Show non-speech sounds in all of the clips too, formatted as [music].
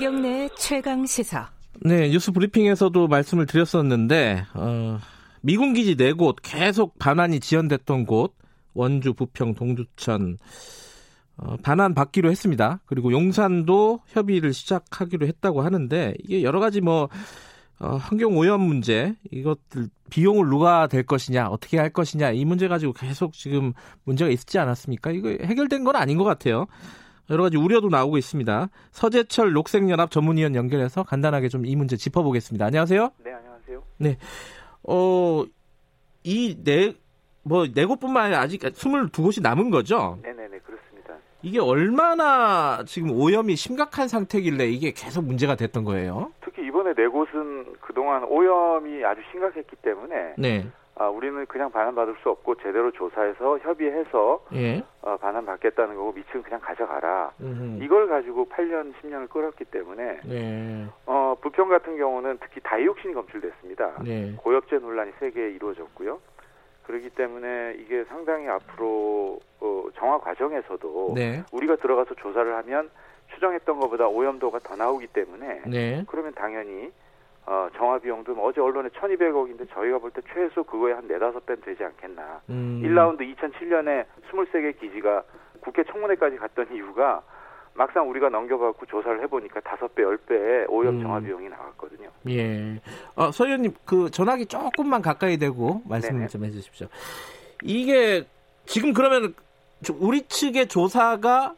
김경래 최강 시사. 네, 뉴스 브리핑에서도 말씀을 드렸었는데 어, 미군 기지 네 곳 계속 반환이 지연됐던 곳 원주, 부평, 동두천 어, 반환 받기로 했습니다. 그리고 용산도 협의를 시작하기로 했다고 하는데 이게 여러 가지 뭐 어, 환경 오염 문제 이것들 비용을 누가 될 것이냐 어떻게 할 것이냐 이 문제 가지고 계속 지금 문제가 있지 않았습니까? 이거 해결된 건 아닌 것 같아요. 여러 가지 우려도 나오고 있습니다. 서재철 녹색연합 전문위원 연결해서 간단하게 좀 이 문제 짚어보겠습니다. 안녕하세요. 네, 안녕하세요. 네. 어, 이 네, 뭐, 네 곳뿐만 아니라 아직 22곳이 남은 거죠? 네네네, 그렇습니다. 이게 얼마나 지금 오염이 심각한 상태길래 이게 계속 문제가 됐던 거예요? 특히 이번에 네 곳은 그동안 오염이 아주 심각했기 때문에 네. 아, 우리는 그냥 반환받을 수 없고 제대로 조사해서 협의해서 예. 어, 반환받겠다는 거고 미층 그냥 가져가라. 음흠. 이걸 가지고 8년, 10년을 끌었기 때문에 네. 어, 부평 같은 경우는 특히 다이옥신이 검출됐습니다. 네. 고엽제 논란이 세게 이루어졌고요. 그렇기 때문에 이게 상당히 앞으로 어, 정화 과정에서도 네. 우리가 들어가서 조사를 하면 추정했던 것보다 오염도가 더 나오기 때문에 네. 그러면 당연히 어, 정화 비용도 뭐 어제 언론에 1200억인데 저희가 볼 때 최소 그거에 한 4, 5배는 되지 않겠나. 음. 1라운드 2007년에 23개 기지가 국회 청문회까지 갔던 이유가 막상 우리가 넘겨갖고 조사를 해보니까 5배, 10배의 오염 음. 정화 비용이 나왔거든요. 예. 어, 서 의원님, 그 전화기 조금만 가까이 대고 말씀을 네네. 좀 해주십시오. 이게 지금 그러면 저- 우리 측의 조사가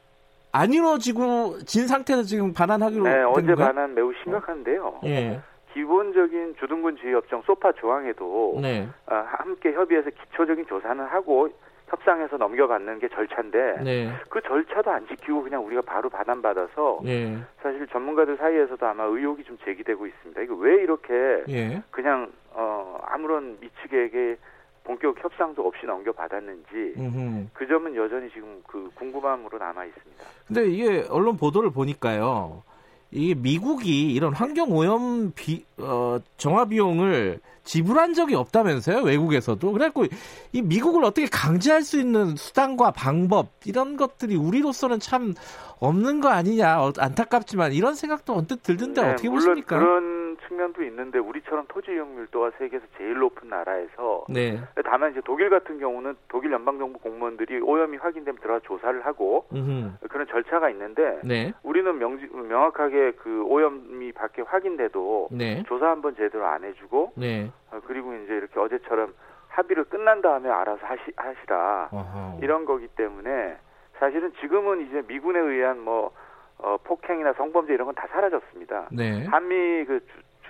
안 이루어지고 진 상태에서 지금 반환하기로 네, 된 어제? 반환 매우 심각한데요. 예. 기본적인 주둔군 지휘협정 소파 조항에도 네. 아, 함께 협의해서 기초적인 조사는 하고 협상해서 넘겨받는 게 절차인데 네. 그 절차도 안 지키고 그냥 우리가 바로 반환받아서 예. 사실 전문가들 사이에서도 아마 의혹이 좀 제기되고 있습니다. 이거 왜 이렇게 예. 그냥 어, 아무런 미측에게 본격 협상도 없이 넘겨받았는지 음흠. 그 점은 여전히 지금 그 궁금함으로 남아 있습니다. 근데 이게 언론 보도를 보니까요. 이게 미국이 이런 환경 오염 비, 어, 정화 비용을 지불한 적이 없다면서요 외국에서도 그래갖고 이 미국을 어떻게 강제할 수 있는 수단과 방법 이런 것들이 우리로서는 참 없는 거 아니냐 어, 안타깝지만 이런 생각도 언뜻 들던데 네, 어떻게 보십니까? 그런 측면도 있는데 우리처럼 토지 이용률도가 세계에서 제일 높은 나라에서 네, 다만 이제 독일 같은 경우는 독일 연방 정부 공무원들이 오염이 확인되면 들어가 조사를 하고 음흠. 그런 절차가 있는데 네, 우리는 명지, 명확하게 그 오염이 밖에 확인돼도 네, 조사 한번 제대로 안 해주고 네. 어, 그리고 이제 이렇게 어제처럼 합의를 끝난 다음에 알아서 하시, 하시라 어허. 이런 거기 때문에 사실은 지금은 이제 미군에 의한 뭐 어, 폭행이나 성범죄 이런 건 다 사라졌습니다. 네, 한미 그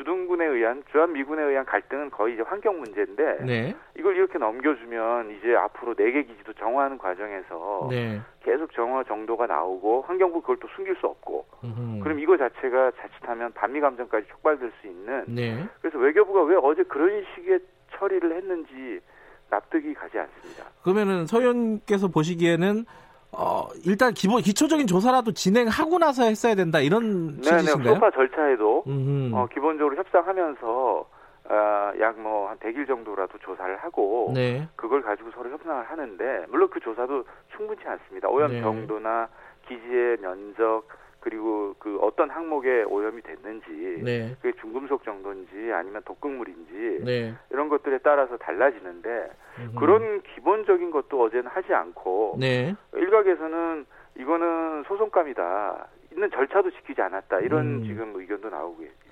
주, 주둔군에 의한 주한 미군에 의한 갈등은 거의 이제 환경 문제인데 네, 이걸 이렇게 넘겨주면 이제 앞으로 네 개 기지도 정화하는 과정에서 네. 계속 정화 정도가 나오고 환경부 그걸 또 숨길 수 없고 음흠. 그럼 이거 자체가 자칫하면 반미 감정까지 촉발될 수 있는 네. 그래서 외교부가 왜 어제 그런 식의 처리를 했는지 납득이 가지 않습니다. 그러면은 서현께서 보시기에는 어, 일단 기본 기초적인 조사라도 진행하고 나서 했어야 된다 이런 네네 취지신가요? 소파 절차에도 음흠. 어, 기본적으로 협상하면서 아, 약뭐 한 100일 정도라도 조사를 하고 네. 그걸 가지고 서로 협상을 하는데 물론 그 조사도 충분치 않습니다. 오염 네. 정도나 기지의 면적 그리고 그 어떤 항목에 오염이 됐는지 네. 그게 중금속 정도인지 아니면 독극물인지 네. 것들에 따라서 달라지는데 음흠. 그런 기본적인 것도 어제는 하지 않고 네. 일각에서는 이거는 소송감이다 있는 절차도 지키지 않았다 이런 음. 지금 의견도 나오고 있습니다.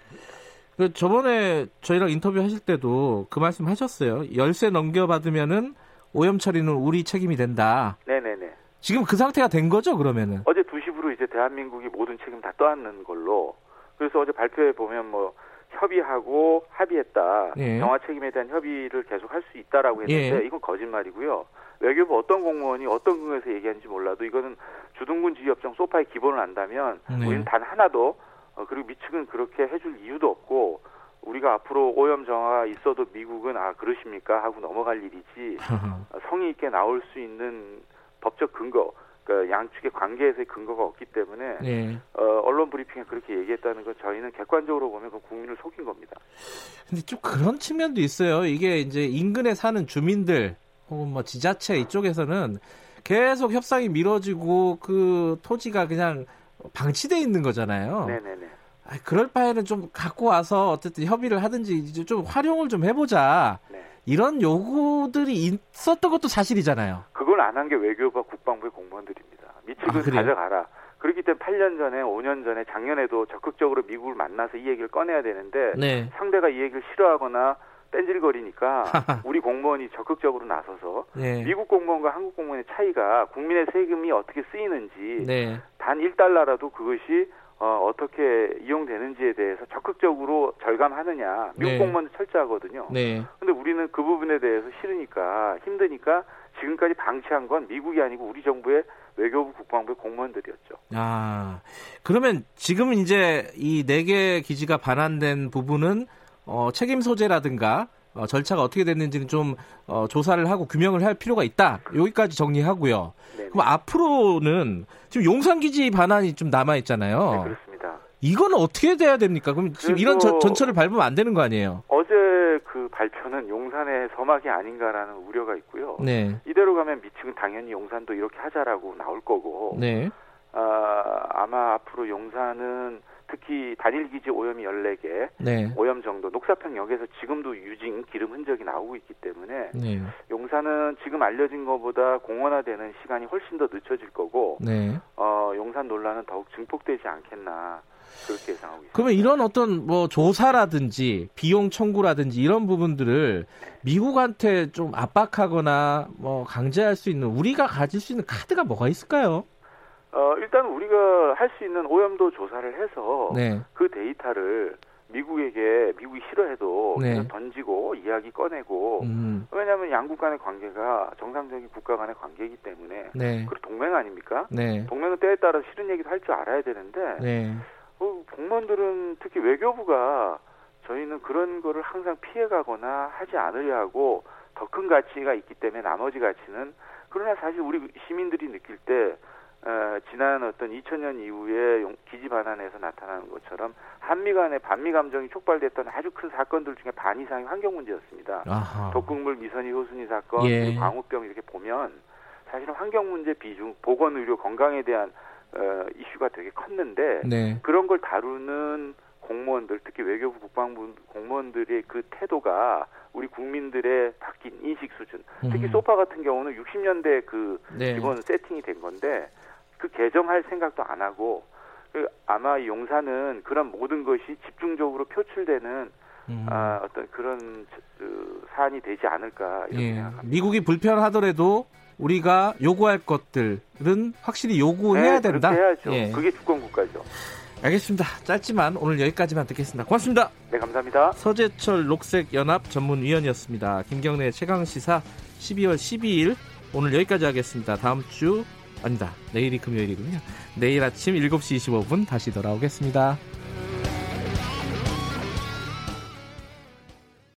그 저번에 저희랑 인터뷰 하실 때도 그 말씀 하셨어요. 열쇠 넘겨받으면은 오염 처리는 우리 책임이 된다. 네네네. 지금 그 상태가 된 거죠, 그러면은? 어제 2시부로 이제 대한민국이 모든 책임 다 떠안는 걸로 그래서 어제 발표에 보면 뭐 협의하고 합의했다. 예. 정화 책임에 대한 협의를 계속 할 수 있다라고 했는데 예. 이건 거짓말이고요. 외교부 어떤 공무원이 어떤 근거에서 얘기하는지 몰라도 이거는 주둔군 지휘협정 소파의 기본을 안다면 네. 우리는 단 하나도 어, 그리고 미측은 그렇게 해줄 이유도 없고 우리가 앞으로 오염 정화가 있어도 미국은 아 그러십니까 하고 넘어갈 일이지 [laughs] 어, 성의 있게 나올 수 있는 법적 근거 그러니까 양측의 관계에서의 근거가 없기 때문에 네. 어, 언론 브리핑에 그렇게 얘기했다는 건 저희는 객관적으로 보면 그 국민을 속인 겁니다. 근데 좀 그런 측면도 있어요. 이게 이제 인근에 사는 주민들 혹은 뭐 지자체 이쪽에서는 계속 협상이 미뤄지고 그 토지가 그냥 방치돼 있는 거잖아요. 네네네. 아, 그럴 바에는 좀 갖고 와서 어쨌든 협의를 하든지 좀 활용을 좀 해보자. 네. 이런 요구들이 있었던 것도 사실이잖아요. 그 걸안한 게 외교부와 국방부의 공무원들입니다. 미측은 아, 가져가라. 그렇기 때문에 8년 전에, 5년 전에, 작년에도 적극적으로 미국을 만나서 이 얘기를 꺼내야 되는데 네. 상대가 이 얘기를 싫어하거나 뺀질거리니까 [laughs] 우리 공무원이 적극적으로 나서서 네. 미국 공무원과 한국 공무원의 차이가 국민의 세금이 어떻게 쓰이는지 네. 단 1달러라도 그것이 어, 어떻게 이용되는지에 대해서 적극적으로 절감하느냐 미국 네. 공무원도 철저하거든요. 네. 근데 우리는 그 부분에 대해서 싫으니까 힘드니까 지금까지 방치한 건 미국이 아니고 우리 정부의 외교부 국방부의 공무원들이었죠. 아 그러면 지금 이제 이 네 개 기지가 반환된 부분은 어, 책임 소재라든가 어, 절차가 어떻게 됐는지는 좀 어, 조사를 하고 규명을 할 필요가 있다. 여기까지 정리하고요. 네네. 그럼 앞으로는 지금 용산 기지 반환이 좀 남아 있잖아요. 네, 그렇습니다. 이거는 어떻게 돼야 됩니까? 그럼 지금 이런 저, 전철을 밟으면 안 되는 거 아니에요? 어제 그 발표는 용산의 서막이 아닌가라는 우려가 있고요. 네. 이대로 가면 미측은 당연히 용산도 이렇게 하자라고 나올 거고. 네. 아, 아마 앞으로 용산은 특히 단일 기지 오염이 14개, 네. 오염 정도, 녹사평 역에서 지금도 유진 기름 흔적이 나오고 있기 때문에 네. 용산은 지금 알려진 것보다 공원화되는 시간이 훨씬 더 늦춰질 거고, 네. 어, 용산 논란은 더욱 증폭되지 않겠나. 그렇게 예상하고 있습니다. 그러면 이런 어떤 뭐 조사라든지 비용 청구라든지 이런 부분들을 미국한테 좀 압박하거나 뭐 강제할 수 있는 우리가 가질 수 있는 카드가 뭐가 있을까요? 어, 일단 우리가 할 수 있는 오염도 조사를 해서 네. 그 데이터를 미국에게 미국이 싫어해도 네. 던지고 이야기 꺼내고 음. 왜냐하면 양국 간의 관계가 정상적인 국가 간의 관계이기 때문에 네. 그리고 동맹 아닙니까? 네. 동맹은 때에 따라 싫은 얘기도 할 줄 알아야 되는데 네. 어, 공무원들은 특히 외교부가 저희는 그런 거를 항상 피해가거나 하지 않으려 하고 더 큰 가치가 있기 때문에 나머지 가치는 그러나 사실 우리 시민들이 느낄 때 어, 지난 어떤 2000년 이후에 기지 반환에서 나타나는 것처럼 한미 간의 반미 감정이 촉발됐던 아주 큰 사건들 중에 반 이상이 환경 문제였습니다. 아하. 독극물 미선이 효순이 사건, 예. 광우병 이렇게 보면 사실은 환경 문제 비중, 보건 의료 건강에 대한 어, 이슈가 되게 컸는데 네. 그런 걸 다루는 공무원들, 특히 외교부 국방부 공무원들의 그 태도가 우리 국민들의 바뀐 인식 수준, 특히 음. 소파 같은 경우는 60년대 그 네. 기본 세팅이 된 건데 그 개정할 생각도 안 하고 그 아마 용산은 그런 모든 것이 집중적으로 표출되는 음. 아, 어떤 그런 그 사안이 되지 않을까 이렇게 예. 생각합니다. 미국이 불편하더라도 우리가 요구할 것들은 확실히 요구해야 네, 된다. 해야죠. 예. 그게 주권 국가죠. 알겠습니다. 짧지만 오늘 여기까지만 듣겠습니다. 고맙습니다. 네, 감사합니다. 서재철 녹색연합 전문위원이었습니다. 김경래 최강 시사 12월 12일 오늘 여기까지 하겠습니다. 다음 주 아니다. 내일이 금요일이군요. 내일 아침 7시 25분 다시 돌아오겠습니다.